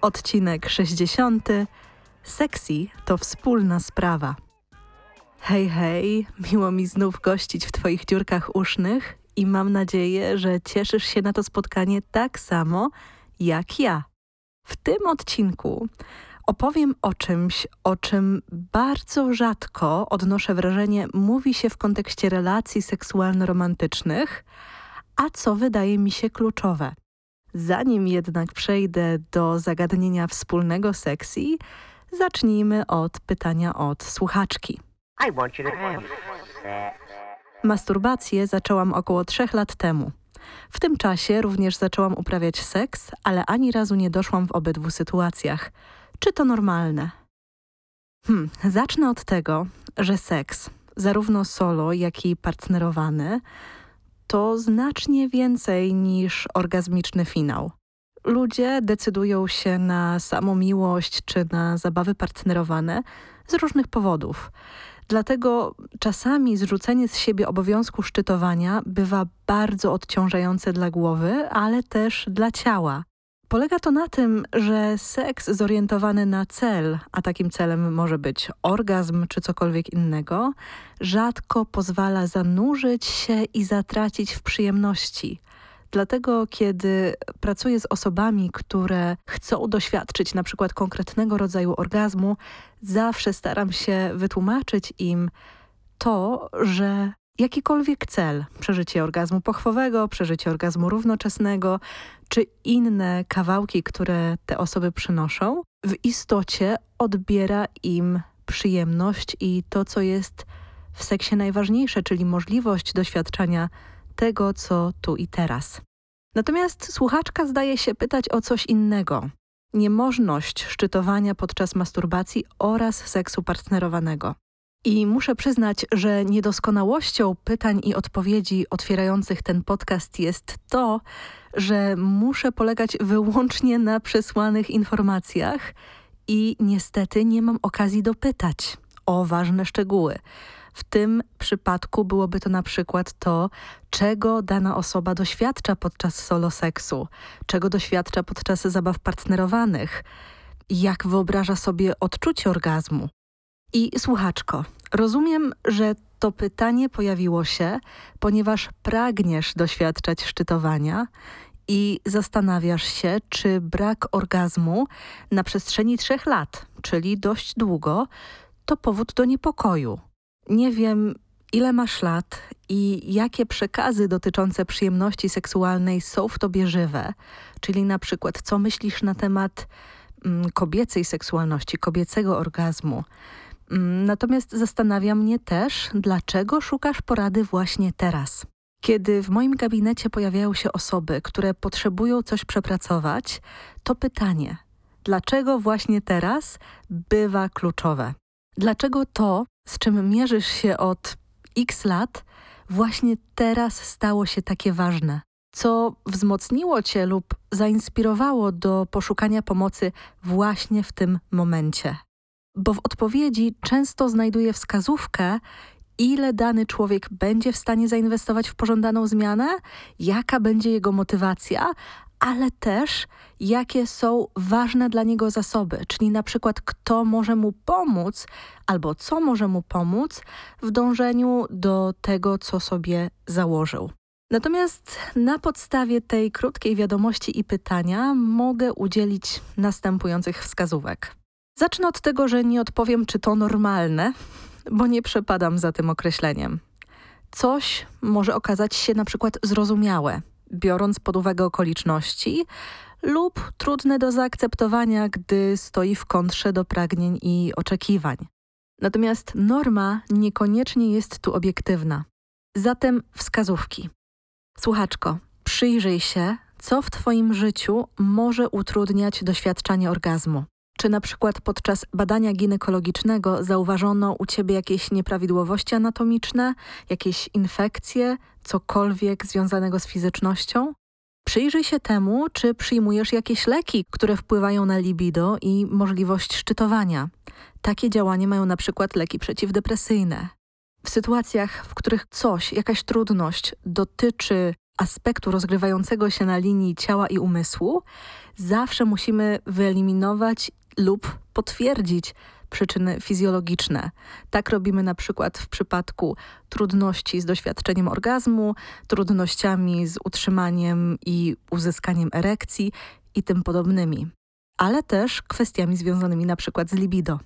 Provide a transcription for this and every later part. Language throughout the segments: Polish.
Odcinek 60. Sexy to wspólna sprawa. Hej, hej, miło mi znów gościć w Twoich dziurkach usznych i mam nadzieję, że cieszysz się na to spotkanie tak samo jak ja. W tym odcinku opowiem o czymś, o czym bardzo rzadko, odnoszę wrażenie, mówi się w kontekście relacji seksualno-romantycznych, a co wydaje mi się kluczowe. Zanim jednak przejdę do zagadnienia wspólnego sexy, zacznijmy od pytania od słuchaczki. I want you to have sex. Masturbację zaczęłam około trzech lat temu. W tym czasie również zaczęłam uprawiać seks, ale ani razu nie doszłam w obydwu sytuacjach. Czy to normalne? Hmm, zacznę od tego, że seks, zarówno solo, jak i partnerowany, to znacznie więcej niż orgazmiczny finał. Ludzie decydują się na samomiłość czy na zabawy partnerowane z różnych powodów. Dlatego czasami zrzucenie z siebie obowiązku szczytowania bywa bardzo odciążające dla głowy, ale też dla ciała. Polega to na tym, że seks zorientowany na cel, a takim celem może być orgazm czy cokolwiek innego, rzadko pozwala zanurzyć się i zatracić w przyjemności. Dlatego, kiedy pracuję z osobami, które chcą doświadczyć na przykład konkretnego rodzaju orgazmu, zawsze staram się wytłumaczyć im to, że jakikolwiek cel, przeżycie orgazmu pochwowego, przeżycie orgazmu równoczesnego, czy inne kawałki, które te osoby przynoszą, w istocie odbiera im przyjemność i to, co jest w seksie najważniejsze, czyli możliwość doświadczania tego, co tu i teraz. Natomiast słuchaczka zdaje się pytać o coś innego. Niemożność szczytowania podczas masturbacji oraz seksu partnerowanego. I muszę przyznać, że niedoskonałością pytań i odpowiedzi otwierających ten podcast jest to, że muszę polegać wyłącznie na przesłanych informacjach i niestety nie mam okazji dopytać o ważne szczegóły. W tym przypadku byłoby to na przykład to, czego dana osoba doświadcza podczas solo seksu, czego doświadcza podczas zabaw partnerowanych, jak wyobraża sobie odczucie orgazmu. I słuchaczko, rozumiem, że to pytanie pojawiło się, ponieważ pragniesz doświadczać szczytowania i zastanawiasz się, czy brak orgazmu na przestrzeni trzech lat, czyli dość długo, to powód do niepokoju. Nie wiem, ile masz lat i jakie przekazy dotyczące przyjemności seksualnej są w tobie żywe, czyli na przykład co myślisz na temat mm, kobiecej seksualności, kobiecego orgazmu. Mm, Natomiast zastanawia mnie też, dlaczego szukasz porady właśnie teraz. Kiedy w moim gabinecie pojawiają się osoby, które potrzebują coś przepracować, to pytanie, dlaczego właśnie teraz bywa kluczowe? Dlaczego to, z czym mierzysz się od x lat, właśnie teraz stało się takie ważne? Co wzmocniło cię lub zainspirowało do poszukania pomocy właśnie w tym momencie? Bo w odpowiedzi często znajduję wskazówkę, ile dany człowiek będzie w stanie zainwestować w pożądaną zmianę, jaka będzie jego motywacja, ale też jakie są ważne dla niego zasoby, czyli na przykład kto może mu pomóc albo co może mu pomóc w dążeniu do tego, co sobie założył. Natomiast na podstawie tej krótkiej wiadomości i pytania mogę udzielić następujących wskazówek. Zacznę od tego, że nie odpowiem, czy to normalne, bo nie przepadam za tym określeniem. Coś może okazać się na przykład zrozumiałe, biorąc pod uwagę okoliczności, lub trudne do zaakceptowania, gdy stoi w kontrze do pragnień i oczekiwań. Natomiast norma niekoniecznie jest tu obiektywna. Zatem wskazówki. Słuchaczko, przyjrzyj się, co w Twoim życiu może utrudniać doświadczanie orgazmu. Czy na przykład podczas badania ginekologicznego zauważono u Ciebie jakieś nieprawidłowości anatomiczne, jakieś infekcje, cokolwiek związanego z fizycznością? Przyjrzyj się temu, czy przyjmujesz jakieś leki, które wpływają na libido i możliwość szczytowania. Takie działanie mają na przykład leki przeciwdepresyjne. W sytuacjach, w których coś, jakaś trudność dotyczy aspektu rozgrywającego się na linii ciała i umysłu, zawsze musimy wyeliminować lub potwierdzić przyczyny fizjologiczne. Tak robimy na przykład w przypadku trudności z doświadczeniem orgazmu, trudnościami z utrzymaniem i uzyskaniem erekcji i tym podobnymi, ale też kwestiami związanymi na przykład z libido.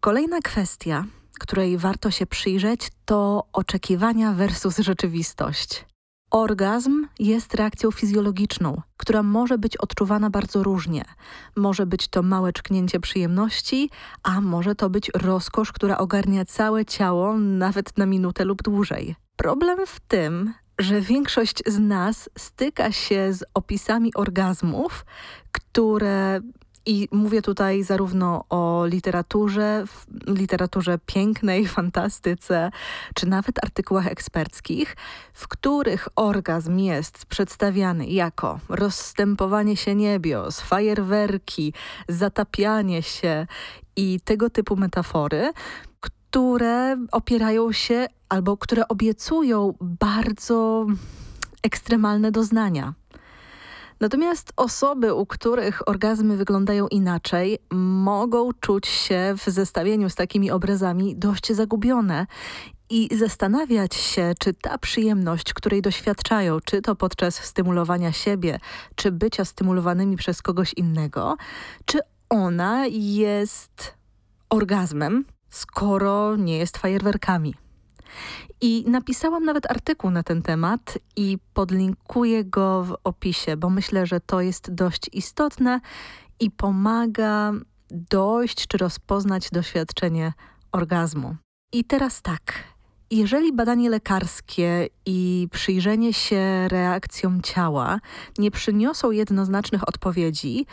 Kolejna kwestia, której warto się przyjrzeć, to oczekiwania versus rzeczywistość. Orgazm jest reakcją fizjologiczną, która może być odczuwana bardzo różnie. Może być to małe czknięcie przyjemności, a może to być rozkosz, która ogarnia całe ciało nawet na minutę lub dłużej. Problem w tym, że większość z nas styka się z opisami orgazmów, które i mówię tutaj zarówno o literaturze, literaturze pięknej, fantastyce, czy nawet artykułach eksperckich, w których orgazm jest przedstawiany jako rozstępowanie się niebios, fajerwerki, zatapianie się i tego typu metafory, które opierają się albo które obiecują bardzo ekstremalne doznania. Natomiast osoby, u których orgazmy wyglądają inaczej, mogą czuć się w zestawieniu z takimi obrazami dość zagubione i zastanawiać się, czy ta przyjemność, której doświadczają, czy to podczas stymulowania siebie, czy bycia stymulowanymi przez kogoś innego, czy ona jest orgazmem, skoro nie jest fajerwerkami. I napisałam nawet artykuł na ten temat i podlinkuję go w opisie, bo myślę, że to jest dość istotne i pomaga dojść czy rozpoznać doświadczenie orgazmu. I teraz tak. Jeżeli badanie lekarskie i przyjrzenie się reakcjom ciała nie przyniosą jednoznacznych odpowiedzi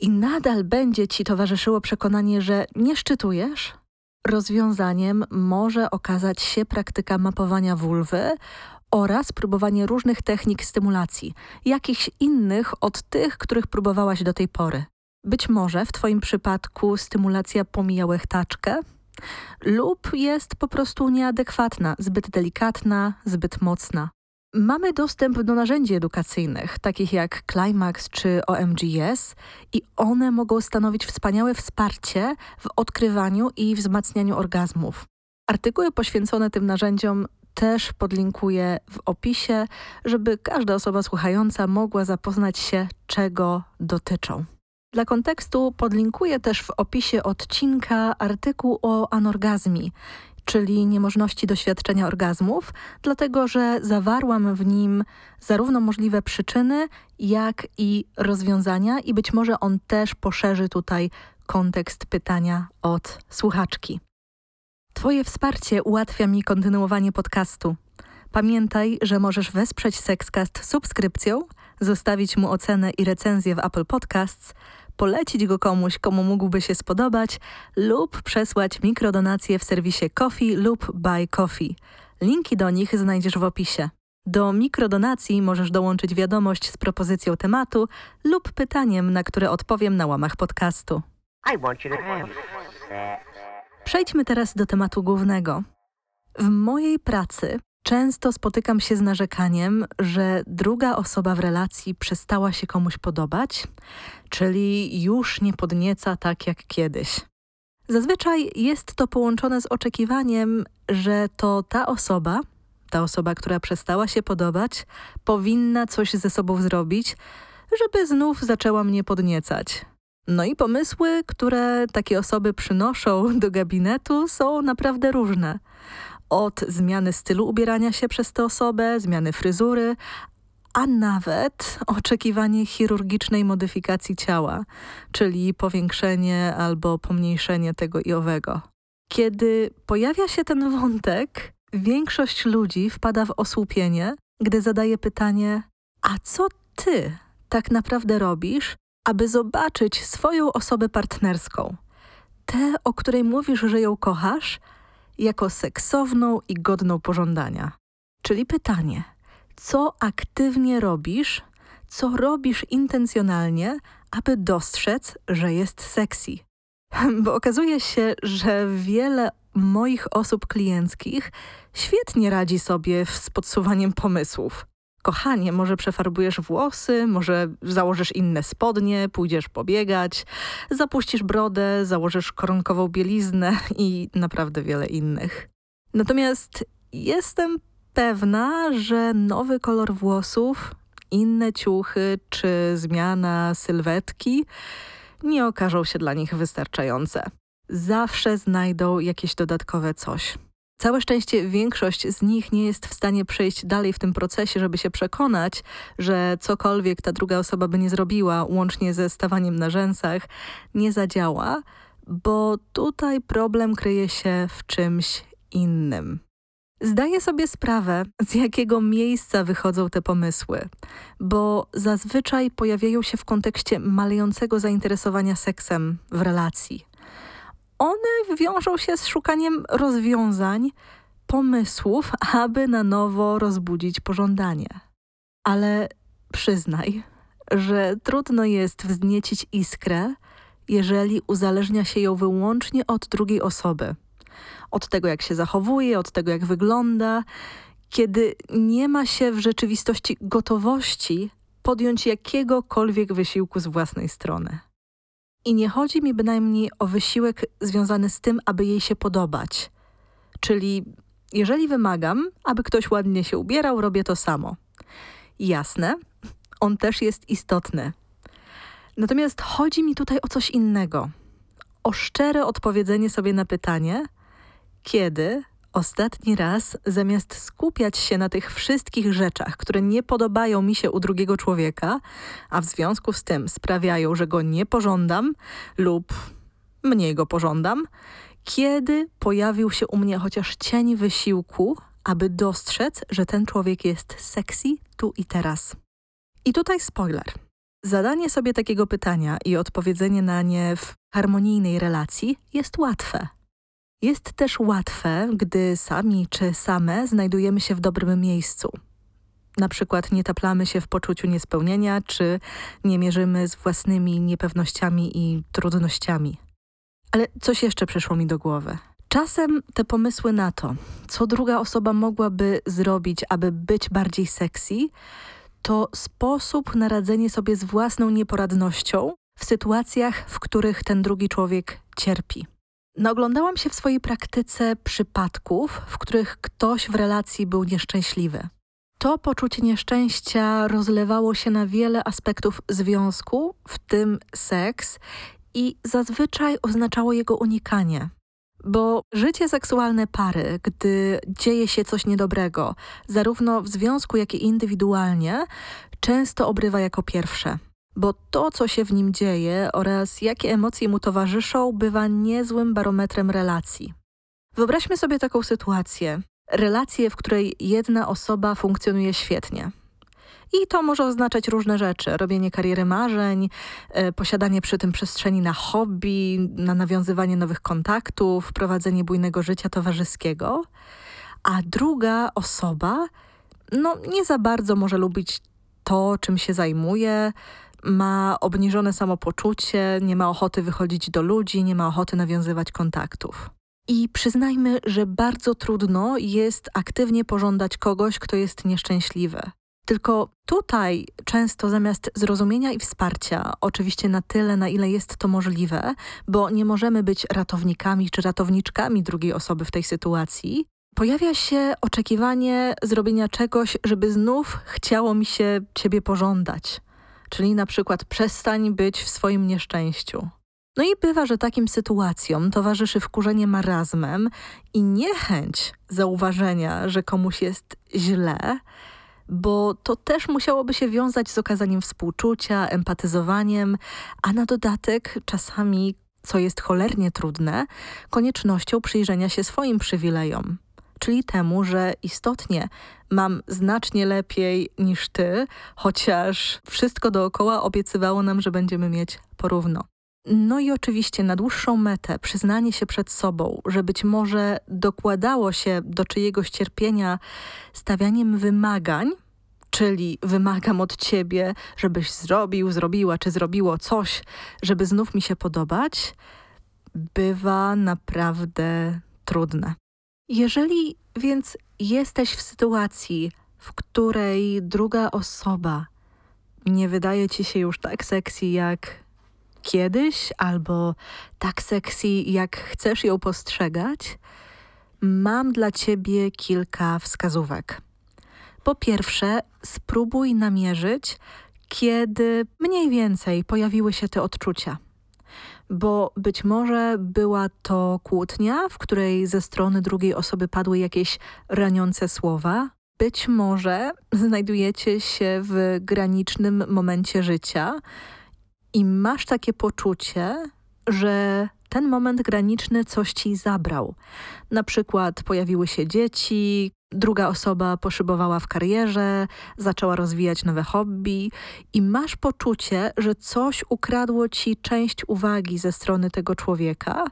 i nadal będzie ci towarzyszyło przekonanie, że nie szczytujesz, Rozwiązaniem może okazać się praktyka mapowania wulwy oraz próbowanie różnych technik stymulacji, jakichś innych od tych, których próbowałaś do tej pory. Być może w Twoim przypadku stymulacja pomija łechtaczkę lub jest po prostu nieadekwatna, zbyt delikatna, zbyt mocna. Mamy dostęp do narzędzi edukacyjnych, takich jak Climax czy OMGS, i one mogą stanowić wspaniałe wsparcie w odkrywaniu i wzmacnianiu orgazmów. Artykuły poświęcone tym narzędziom też podlinkuję w opisie, żeby każda osoba słuchająca mogła zapoznać się, czego dotyczą. Dla kontekstu podlinkuję też w opisie odcinka artykuł o anorgazmii czyli niemożności doświadczenia orgazmów, dlatego że zawarłam w nim zarówno możliwe przyczyny, jak i rozwiązania i być może on też poszerzy tutaj kontekst pytania od słuchaczki. Twoje wsparcie ułatwia mi kontynuowanie podcastu. Pamiętaj, że możesz wesprzeć Sexcast subskrypcją, zostawić mu ocenę i recenzję w Apple Podcasts – polecić go komuś, komu mógłby się spodobać lub przesłać mikrodonacje w serwisie Coffee lub Buy Coffee. Linki do nich znajdziesz w opisie. Do mikrodonacji możesz dołączyć wiadomość z propozycją tematu lub pytaniem, na które odpowiem na łamach podcastu. Przejdźmy teraz do tematu głównego. W mojej pracy Często spotykam się z narzekaniem, że druga osoba w relacji przestała się komuś podobać, czyli już nie podnieca tak jak kiedyś. Zazwyczaj jest to połączone z oczekiwaniem, że to ta osoba, ta osoba, która przestała się podobać, powinna coś ze sobą zrobić, żeby znów zaczęła mnie podniecać. No i pomysły, które takie osoby przynoszą do gabinetu, są naprawdę różne od zmiany stylu ubierania się przez tę osobę, zmiany fryzury, a nawet oczekiwanie chirurgicznej modyfikacji ciała, czyli powiększenie albo pomniejszenie tego i owego. Kiedy pojawia się ten wątek, większość ludzi wpada w osłupienie, gdy zadaje pytanie: A co ty tak naprawdę robisz, aby zobaczyć swoją osobę partnerską, tę, o której mówisz, że ją kochasz, jako seksowną i godną pożądania. Czyli pytanie, co aktywnie robisz, co robisz intencjonalnie, aby dostrzec, że jest sexy? Bo okazuje się, że wiele moich osób klienckich świetnie radzi sobie z podsuwaniem pomysłów. Kochanie, może przefarbujesz włosy, może założysz inne spodnie, pójdziesz pobiegać, zapuścisz brodę, założysz koronkową bieliznę i naprawdę wiele innych. Natomiast jestem pewna, że nowy kolor włosów, inne ciuchy czy zmiana sylwetki nie okażą się dla nich wystarczające. Zawsze znajdą jakieś dodatkowe coś. Całe szczęście większość z nich nie jest w stanie przejść dalej w tym procesie, żeby się przekonać, że cokolwiek ta druga osoba by nie zrobiła, łącznie ze stawaniem na rzęsach, nie zadziała, bo tutaj problem kryje się w czymś innym. Zdaję sobie sprawę, z jakiego miejsca wychodzą te pomysły, bo zazwyczaj pojawiają się w kontekście malejącego zainteresowania seksem w relacji. One wiążą się z szukaniem rozwiązań, pomysłów, aby na nowo rozbudzić pożądanie. Ale przyznaj, że trudno jest wzniecić iskrę, jeżeli uzależnia się ją wyłącznie od drugiej osoby. Od tego, jak się zachowuje, od tego, jak wygląda, kiedy nie ma się w rzeczywistości gotowości podjąć jakiegokolwiek wysiłku z własnej strony. I nie chodzi mi bynajmniej o wysiłek związany z tym, aby jej się podobać. Czyli jeżeli wymagam, aby ktoś ładnie się ubierał, robię to samo. Jasne, on też jest istotny. Natomiast chodzi mi tutaj o coś innego. O szczere odpowiedzenie sobie na pytanie, kiedy ostatni raz, zamiast skupiać się na tych wszystkich rzeczach, które nie podobają mi się u drugiego człowieka, a w związku z tym sprawiają, że go nie pożądam lub mniej go pożądam, kiedy pojawił się u mnie chociaż cień wysiłku, aby dostrzec, że ten człowiek jest sexy tu i teraz. I tutaj spoiler. Zadanie sobie takiego pytania i odpowiedzenie na nie w harmonijnej relacji jest łatwe. Jest też łatwe, gdy sami czy same znajdujemy się w dobrym miejscu. Na przykład nie taplamy się w poczuciu niespełnienia, czy nie mierzymy z własnymi niepewnościami i trudnościami. Ale coś jeszcze przyszło mi do głowy. Czasem te pomysły na to, co druga osoba mogłaby zrobić, aby być bardziej sexy, to sposób na radzenie sobie z własną nieporadnością w sytuacjach, w których ten drugi człowiek cierpi. Naoglądałam się w swojej praktyce przypadków, w których ktoś w relacji był nieszczęśliwy. To poczucie nieszczęścia rozlewało się na wiele aspektów związku, w tym seks, i zazwyczaj oznaczało jego unikanie. Bo życie seksualne pary, gdy dzieje się coś niedobrego, zarówno w związku, jak i indywidualnie, często obrywa jako pierwsze. Bo to, co się w nim dzieje oraz jakie emocje mu towarzyszą, bywa niezłym barometrem relacji. Wyobraźmy sobie taką sytuację. Relację, w której jedna osoba funkcjonuje świetnie. I to może oznaczać różne rzeczy: robienie kariery marzeń, e, posiadanie przy tym przestrzeni na hobby, na nawiązywanie nowych kontaktów, prowadzenie bujnego życia towarzyskiego. A druga osoba, no nie za bardzo może lubić to, czym się zajmuje, ma obniżone samopoczucie, nie ma ochoty wychodzić do ludzi, nie ma ochoty nawiązywać kontaktów. I przyznajmy, że bardzo trudno jest aktywnie pożądać kogoś, kto jest nieszczęśliwy. Tylko tutaj często zamiast zrozumienia i wsparcia, oczywiście na tyle, na ile jest to możliwe, bo nie możemy być ratownikami czy ratowniczkami drugiej osoby w tej sytuacji, pojawia się oczekiwanie zrobienia czegoś, żeby znów chciało mi się ciebie pożądać. Czyli na przykład przestań być w swoim nieszczęściu. No i bywa, że takim sytuacjom towarzyszy wkurzenie marazmem i niechęć zauważenia, że komuś jest źle, bo to też musiałoby się wiązać z okazaniem współczucia, empatyzowaniem, a na dodatek czasami, co jest cholernie trudne, koniecznością przyjrzenia się swoim przywilejom, czyli temu, że istotnie mam znacznie lepiej niż ty, chociaż wszystko dookoła obiecywało nam, że będziemy mieć porówno. No i oczywiście na dłuższą metę przyznanie się przed sobą, że być może dokładało się do czyjegoś cierpienia stawianiem wymagań, czyli wymagam od ciebie, żebyś zrobił, zrobiła czy zrobiło coś, żeby znów mi się podobać, bywa naprawdę trudne. Jeżeli więc jesteś w sytuacji, w której druga osoba nie wydaje ci się już tak sexy jak kiedyś, albo tak sexy jak chcesz ją postrzegać, mam dla ciebie kilka wskazówek. Po pierwsze, spróbuj namierzyć, kiedy mniej więcej pojawiły się te odczucia. Bo być może była to kłótnia, w której ze strony drugiej osoby padły jakieś raniące słowa. Być może znajdujecie się w granicznym momencie życia i masz takie poczucie, że ten moment graniczny coś ci zabrał. Na przykład pojawiły się dzieci, druga osoba poszybowała w karierze, zaczęła rozwijać nowe hobby i masz poczucie, że coś ukradło ci część uwagi ze strony tego człowieka,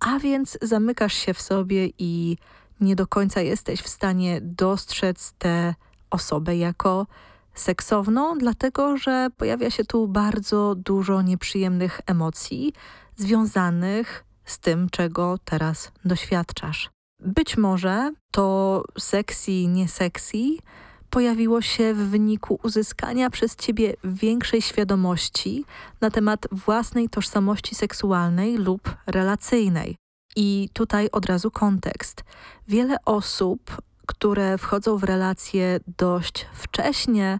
a więc zamykasz się w sobie i nie do końca jesteś w stanie dostrzec tę osobę jako seksowną, dlatego że pojawia się tu bardzo dużo nieprzyjemnych emocji związanych z tym, czego teraz doświadczasz. Być może to sexy, nie sexy pojawiło się w wyniku uzyskania przez ciebie większej świadomości na temat własnej tożsamości seksualnej lub relacyjnej. I tutaj od razu kontekst. Wiele osób, które wchodzą w relacje dość wcześnie,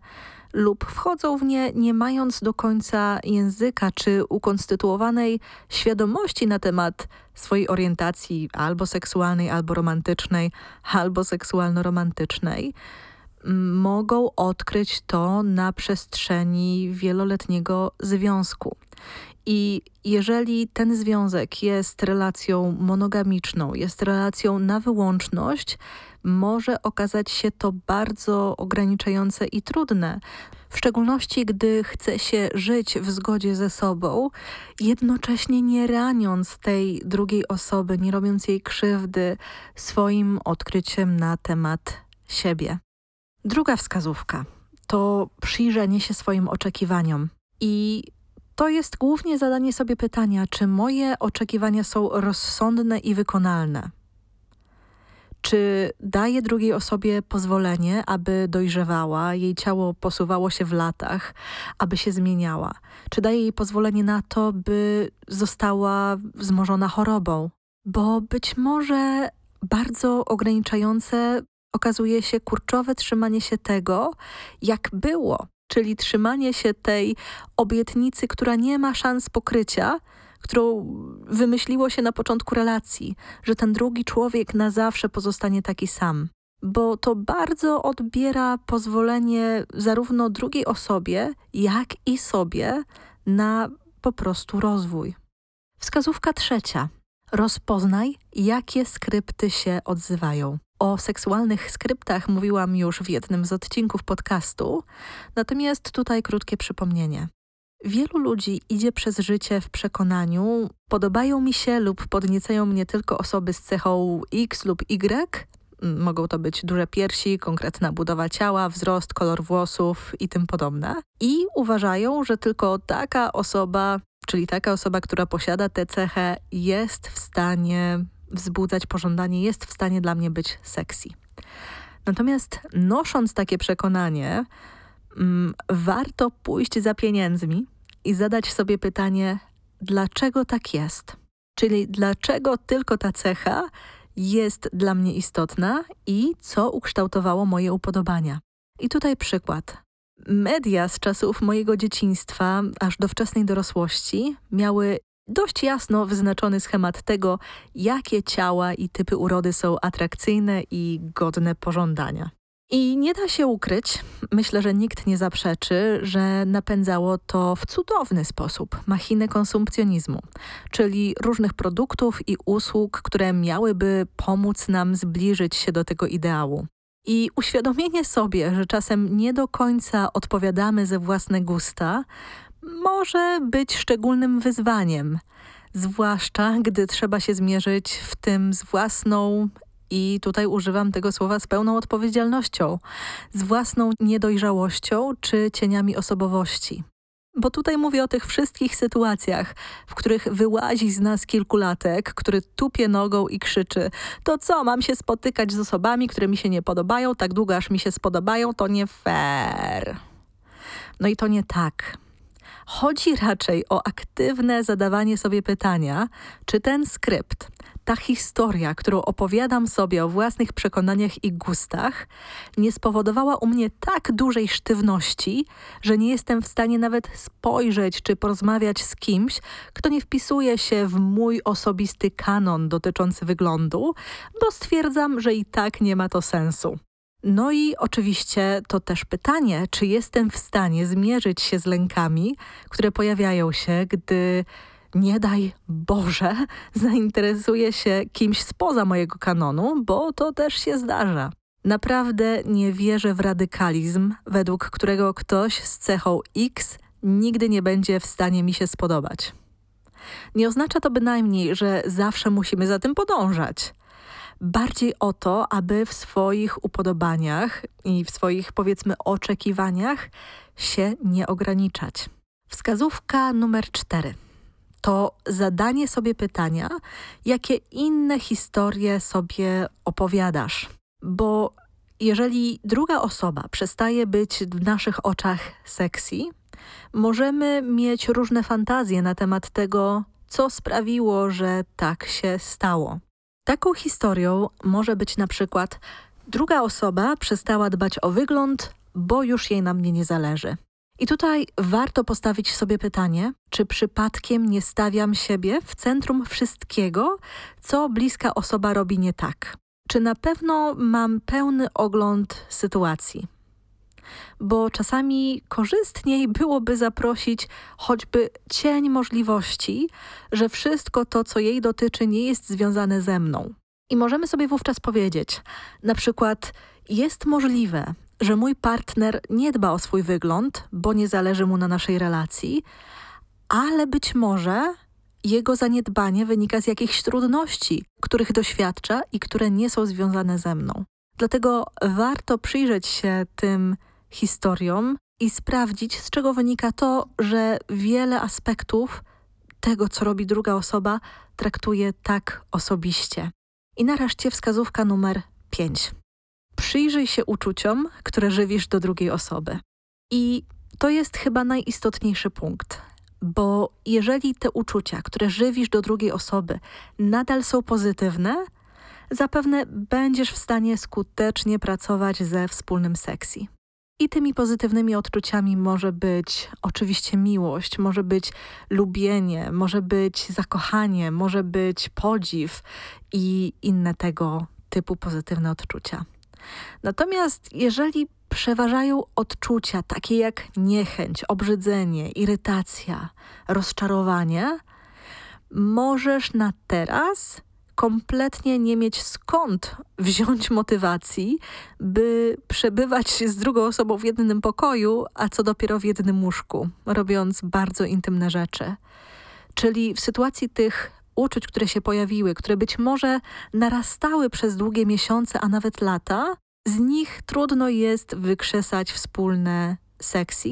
lub wchodzą w nie nie mając do końca języka czy ukonstytuowanej świadomości na temat swojej orientacji albo seksualnej, albo romantycznej, albo seksualno-romantycznej, mogą odkryć to na przestrzeni wieloletniego związku. I jeżeli ten związek jest relacją monogamiczną, jest relacją na wyłączność, może okazać się to bardzo ograniczające i trudne. W szczególności, gdy chce się żyć w zgodzie ze sobą, jednocześnie nie raniąc tej drugiej osoby, nie robiąc jej krzywdy swoim odkryciem na temat siebie. Druga wskazówka to przyjrzenie się swoim oczekiwaniom. I to jest głównie zadanie sobie pytania, czy moje oczekiwania są rozsądne i wykonalne. Czy daje drugiej osobie pozwolenie, aby dojrzewała, jej ciało posuwało się w latach, aby się zmieniała? Czy daje jej pozwolenie na to, by została wzmożona chorobą? Bo być może bardzo ograniczające okazuje się kurczowe trzymanie się tego, jak było, czyli trzymanie się tej obietnicy, która nie ma szans pokrycia, którą wymyśliło się na początku relacji, że ten drugi człowiek na zawsze pozostanie taki sam. Bo to bardzo odbiera pozwolenie zarówno drugiej osobie, jak i sobie na po prostu rozwój. Wskazówka trzecia. Rozpoznaj, jakie skrypty się odzywają. O seksualnych skryptach mówiłam już w jednym z odcinków podcastu, natomiast tutaj krótkie przypomnienie. Wielu ludzi idzie przez życie w przekonaniu, podobają mi się lub podniecają mnie tylko osoby z cechą X lub Y. Mogą to być duże piersi, konkretna budowa ciała, wzrost, kolor włosów i tym podobne. I uważają, że tylko taka osoba, czyli taka osoba, która posiada tę cechę, jest w stanie wzbudzać pożądanie, jest w stanie dla mnie być sexy. Natomiast nosząc takie przekonanie, warto pójść za pieniędzmi i zadać sobie pytanie, dlaczego tak jest? Czyli dlaczego tylko ta cecha jest dla mnie istotna i co ukształtowało moje upodobania. I tutaj przykład. Media z czasów mojego dzieciństwa aż do wczesnej dorosłości miały dość jasno wyznaczony schemat tego, jakie ciała i typy urody są atrakcyjne i godne pożądania. I nie da się ukryć, myślę, że nikt nie zaprzeczy, że napędzało to w cudowny sposób machinę konsumpcjonizmu, czyli różnych produktów i usług, które miałyby pomóc nam zbliżyć się do tego ideału. I uświadomienie sobie, że czasem nie do końca odpowiadamy ze własne gusta, może być szczególnym wyzwaniem, zwłaszcza gdy trzeba się zmierzyć w tym z własną i tutaj używam tego słowa z pełną odpowiedzialnością, z własną niedojrzałością czy cieniami osobowości. Bo tutaj mówię o tych wszystkich sytuacjach, w których wyłazi z nas kilkulatek, który tupie nogą i krzyczy to co, mam się spotykać z osobami, które mi się nie podobają, tak długo aż mi się spodobają, to nie fair. No i to nie tak. Chodzi raczej o aktywne zadawanie sobie pytania, czy ten skrypt, ta historia, którą opowiadam sobie o własnych przekonaniach i gustach, nie spowodowała u mnie tak dużej sztywności, że nie jestem w stanie nawet spojrzeć czy porozmawiać z kimś, kto nie wpisuje się w mój osobisty kanon dotyczący wyglądu, bo stwierdzam, że i tak nie ma to sensu. No i oczywiście to też pytanie, czy jestem w stanie zmierzyć się z lękami, które pojawiają się, gdy nie daj Boże, zainteresuję się kimś spoza mojego kanonu, bo to też się zdarza. Naprawdę nie wierzę w radykalizm, według którego ktoś z cechą X nigdy nie będzie w stanie mi się spodobać. Nie oznacza to bynajmniej, że zawsze musimy za tym podążać. Bardziej o to, aby w swoich upodobaniach i w swoich, powiedzmy, oczekiwaniach się nie ograniczać. Wskazówka numer cztery to zadanie sobie pytania, jakie inne historie sobie opowiadasz. Bo jeżeli druga osoba przestaje być w naszych oczach sexy, możemy mieć różne fantazje na temat tego, co sprawiło, że tak się stało. Taką historią może być na przykład druga osoba przestała dbać o wygląd, bo już jej na mnie nie zależy. I tutaj warto postawić sobie pytanie, czy przypadkiem nie stawiam siebie w centrum wszystkiego, co bliska osoba robi nie tak. Czy na pewno mam pełny ogląd sytuacji? Bo czasami korzystniej byłoby zaprosić choćby cień możliwości, że wszystko to, co jej dotyczy, nie jest związane ze mną. I możemy sobie wówczas powiedzieć, na przykład, jest możliwe, że mój partner nie dba o swój wygląd, bo nie zależy mu na naszej relacji, ale być może jego zaniedbanie wynika z jakichś trudności, których doświadcza i które nie są związane ze mną. Dlatego warto przyjrzeć się tym historiom i sprawdzić, z czego wynika to, że wiele aspektów tego, co robi druga osoba, traktuje tak osobiście. I nareszcie wskazówka numer 5. Przyjrzyj się uczuciom, które żywisz do drugiej osoby. I to jest chyba najistotniejszy punkt, bo jeżeli te uczucia, które żywisz do drugiej osoby, nadal są pozytywne, zapewne będziesz w stanie skutecznie pracować ze wspólnym seksji. I tymi pozytywnymi odczuciami może być oczywiście miłość, może być lubienie, może być zakochanie, może być podziw i inne tego typu pozytywne odczucia. Natomiast jeżeli przeważają odczucia takie jak niechęć, obrzydzenie, irytacja, rozczarowanie, możesz na teraz kompletnie nie mieć skąd wziąć motywacji, by przebywać z drugą osobą w jednym pokoju, a co dopiero w jednym łóżku, robiąc bardzo intymne rzeczy. Czyli w sytuacji tych uczuć, które się pojawiły, które być może narastały przez długie miesiące, a nawet lata, z nich trudno jest wykrzesać wspólne seksy.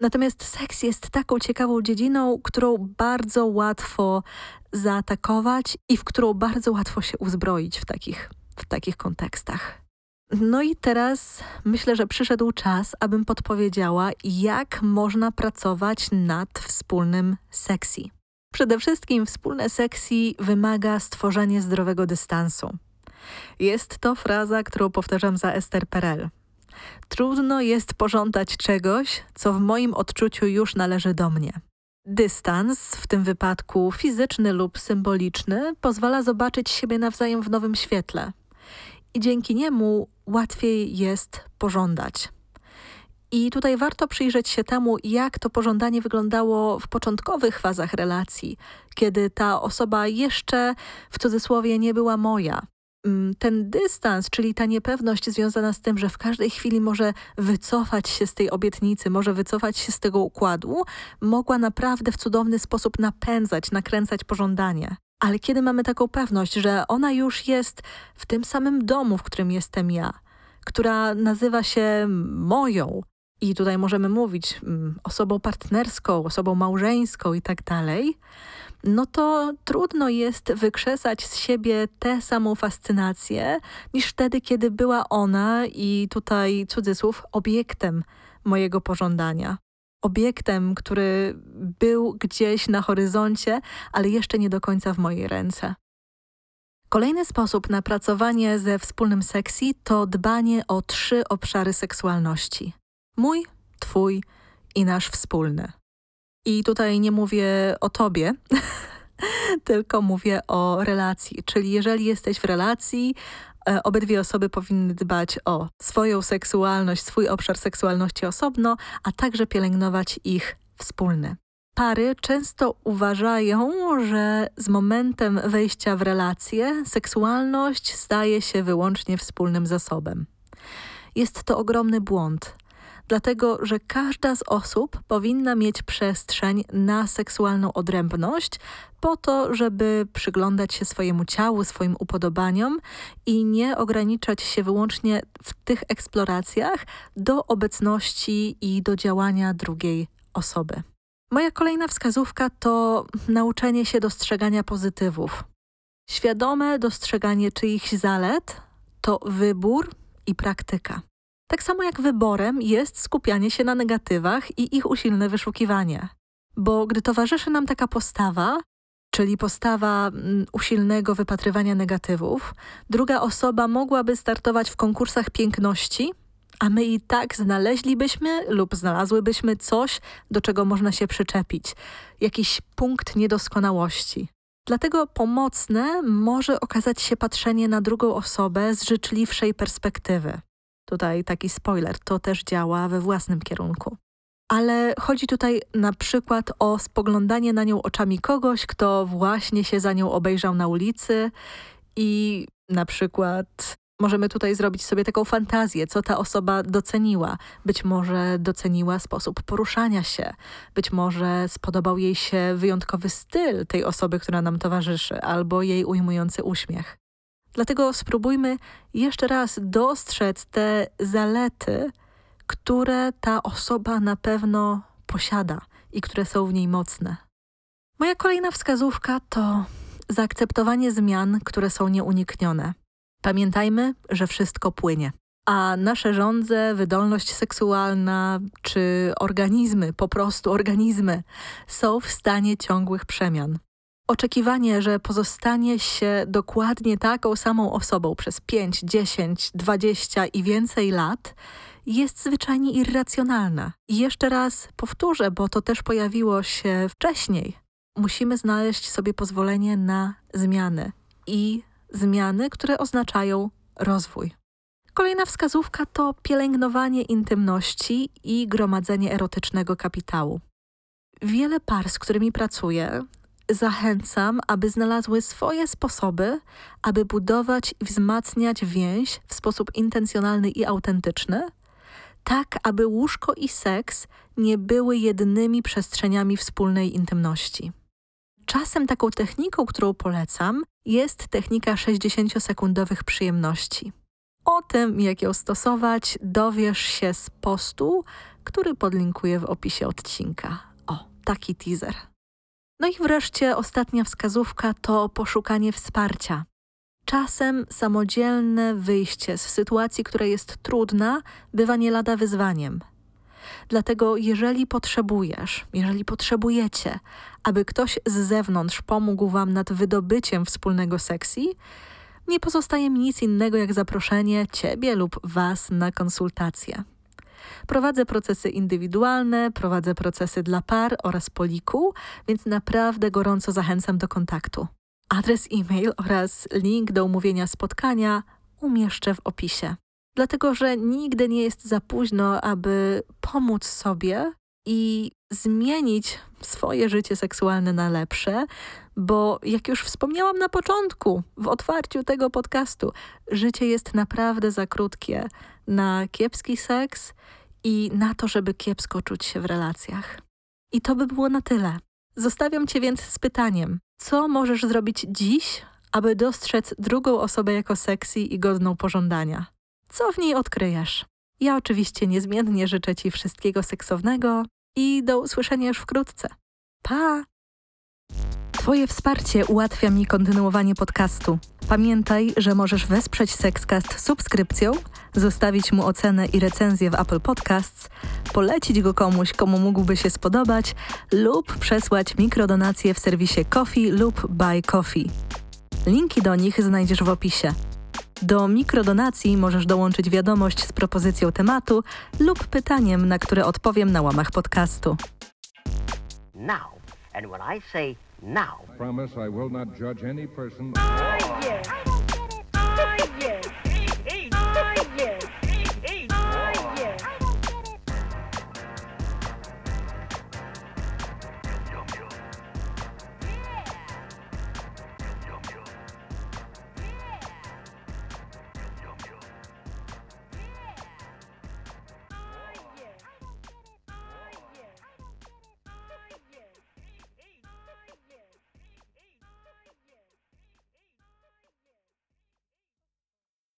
Natomiast seks jest taką ciekawą dziedziną, którą bardzo łatwo zaatakować i w którą bardzo łatwo się uzbroić w takich, w takich kontekstach. No i teraz myślę, że przyszedł czas, abym podpowiedziała, jak można pracować nad wspólnym seksy. Przede wszystkim wspólne seksy wymaga stworzenia zdrowego dystansu. Jest to fraza, którą powtarzam za Esther Perel. Trudno jest pożądać czegoś, co w moim odczuciu już należy do mnie. Dystans, w tym wypadku fizyczny lub symboliczny, pozwala zobaczyć siebie nawzajem w nowym świetle. i dzięki niemu łatwiej jest pożądać. I tutaj warto przyjrzeć się temu, jak to pożądanie wyglądało w początkowych fazach relacji, kiedy ta osoba jeszcze w cudzysłowie nie była moja. Mm, Ten dystans, czyli ta niepewność związana z tym, że w każdej chwili może wycofać się z tej obietnicy, może wycofać się z tego układu, mogła naprawdę w cudowny sposób napędzać, nakręcać pożądanie. Ale kiedy mamy taką pewność, że ona już jest w tym samym domu, w którym jestem ja, która nazywa się moją, i tutaj możemy mówić mm, osobą partnerską, osobą małżeńską i tak dalej, no to trudno jest wykrzesać z siebie tę samą fascynację niż wtedy, kiedy była ona i tutaj cudzysłów obiektem mojego pożądania. Obiektem, który był gdzieś na horyzoncie, ale jeszcze nie do końca w mojej ręce. Kolejny sposób na pracowanie ze wspólnym seksji to dbanie o trzy obszary seksualności. Mój, twój i nasz wspólny. I tutaj nie mówię o tobie, tylko mówię o relacji. Czyli jeżeli jesteś w relacji, e, obydwie osoby powinny dbać o swoją seksualność, swój obszar seksualności osobno, a także pielęgnować ich wspólny. Pary często uważają, że z momentem wejścia w relację seksualność staje się wyłącznie wspólnym zasobem. Jest to ogromny błąd dlatego że każda z osób powinna mieć przestrzeń na seksualną odrębność po to, żeby przyglądać się swojemu ciału, swoim upodobaniom i nie ograniczać się wyłącznie w tych eksploracjach do obecności i do działania drugiej osoby. Moja kolejna wskazówka to nauczenie się dostrzegania pozytywów. Świadome dostrzeganie czyichś zalet to wybór i praktyka. Tak samo jak wyborem jest skupianie się na negatywach i ich usilne wyszukiwanie. Bo gdy towarzyszy nam taka postawa, czyli postawa mm, usilnego wypatrywania negatywów, druga osoba mogłaby startować w konkursach piękności, a my i tak znaleźlibyśmy lub znalazłybyśmy coś, do czego można się przyczepić, jakiś punkt niedoskonałości. Dlatego pomocne może okazać się patrzenie na drugą osobę z życzliwszej perspektywy. Tutaj taki spoiler, to też działa we własnym kierunku. Ale chodzi tutaj na przykład o spoglądanie na nią oczami kogoś, kto właśnie się za nią obejrzał na ulicy i na przykład możemy tutaj zrobić sobie taką fantazję, co ta osoba doceniła. Być może doceniła sposób poruszania się, być może spodobał jej się wyjątkowy styl tej osoby, która nam towarzyszy, albo jej ujmujący uśmiech. Dlatego spróbujmy jeszcze raz dostrzec te zalety, które ta osoba na pewno posiada i które są w niej mocne. Moja kolejna wskazówka to zaakceptowanie zmian, które są nieuniknione. Pamiętajmy, że wszystko płynie. A nasze żądze, wydolność seksualna czy organizmy, po prostu organizmy, są w stanie ciągłych przemian. Oczekiwanie, że pozostanie się dokładnie taką samą osobą przez 5, 10, 20 i więcej lat jest zwyczajnie irracjonalne. I jeszcze raz powtórzę, bo to też pojawiło się wcześniej. Musimy znaleźć sobie pozwolenie na zmiany i zmiany, które oznaczają rozwój. Kolejna wskazówka to pielęgnowanie intymności i gromadzenie erotycznego kapitału. Wiele par, z którymi pracuję, zachęcam, aby znalazły swoje sposoby, aby budować i wzmacniać więź w sposób intencjonalny i autentyczny, tak aby łóżko i seks nie były jedynymi przestrzeniami wspólnej intymności. Czasem taką techniką, którą polecam, jest technika 60-sekundowych przyjemności. O tym, jak ją stosować, dowiesz się z postu, który podlinkuję w opisie odcinka. O, taki teaser. No i wreszcie ostatnia wskazówka to poszukanie wsparcia. Czasem samodzielne wyjście z sytuacji, która jest trudna, bywa nie lada wyzwaniem. Dlatego, jeżeli potrzebujesz, jeżeli potrzebujecie, aby ktoś z zewnątrz pomógł Wam nad wydobyciem wspólnego seksji, nie pozostaje mi nic innego jak zaproszenie Ciebie lub Was na konsultację. Prowadzę procesy indywidualne, prowadzę procesy dla par oraz poliku, więc naprawdę gorąco zachęcam do kontaktu. Adres e-mail oraz link do umówienia spotkania umieszczę w opisie. Dlatego, że nigdy nie jest za późno, aby pomóc sobie i zmienić swoje życie seksualne na lepsze, bo jak już wspomniałam na początku, w otwarciu tego podcastu, życie jest naprawdę za krótkie na kiepski seks i na to, żeby kiepsko czuć się w relacjach. I to by było na tyle. Zostawiam Cię więc z pytaniem: co możesz zrobić dziś, aby dostrzec drugą osobę jako sexy i godną pożądania? Co w niej odkryjesz? Ja oczywiście niezmiennie życzę Ci wszystkiego seksownego i do usłyszenia już wkrótce. Pa! Twoje wsparcie ułatwia mi kontynuowanie podcastu. Pamiętaj, że możesz wesprzeć Sexcast subskrypcją, zostawić mu ocenę i recenzję w Apple Podcasts, polecić go komuś, komu mógłby się spodobać lub przesłać mikrodonacje w serwisie Coffee lub Buy Coffee. Linki do nich znajdziesz w opisie. Do mikrodonacji możesz dołączyć wiadomość z propozycją tematu lub pytaniem, na które odpowiem na łamach podcastu. Now. And when I say now, Promise I will not judge any person. Oh, yeah.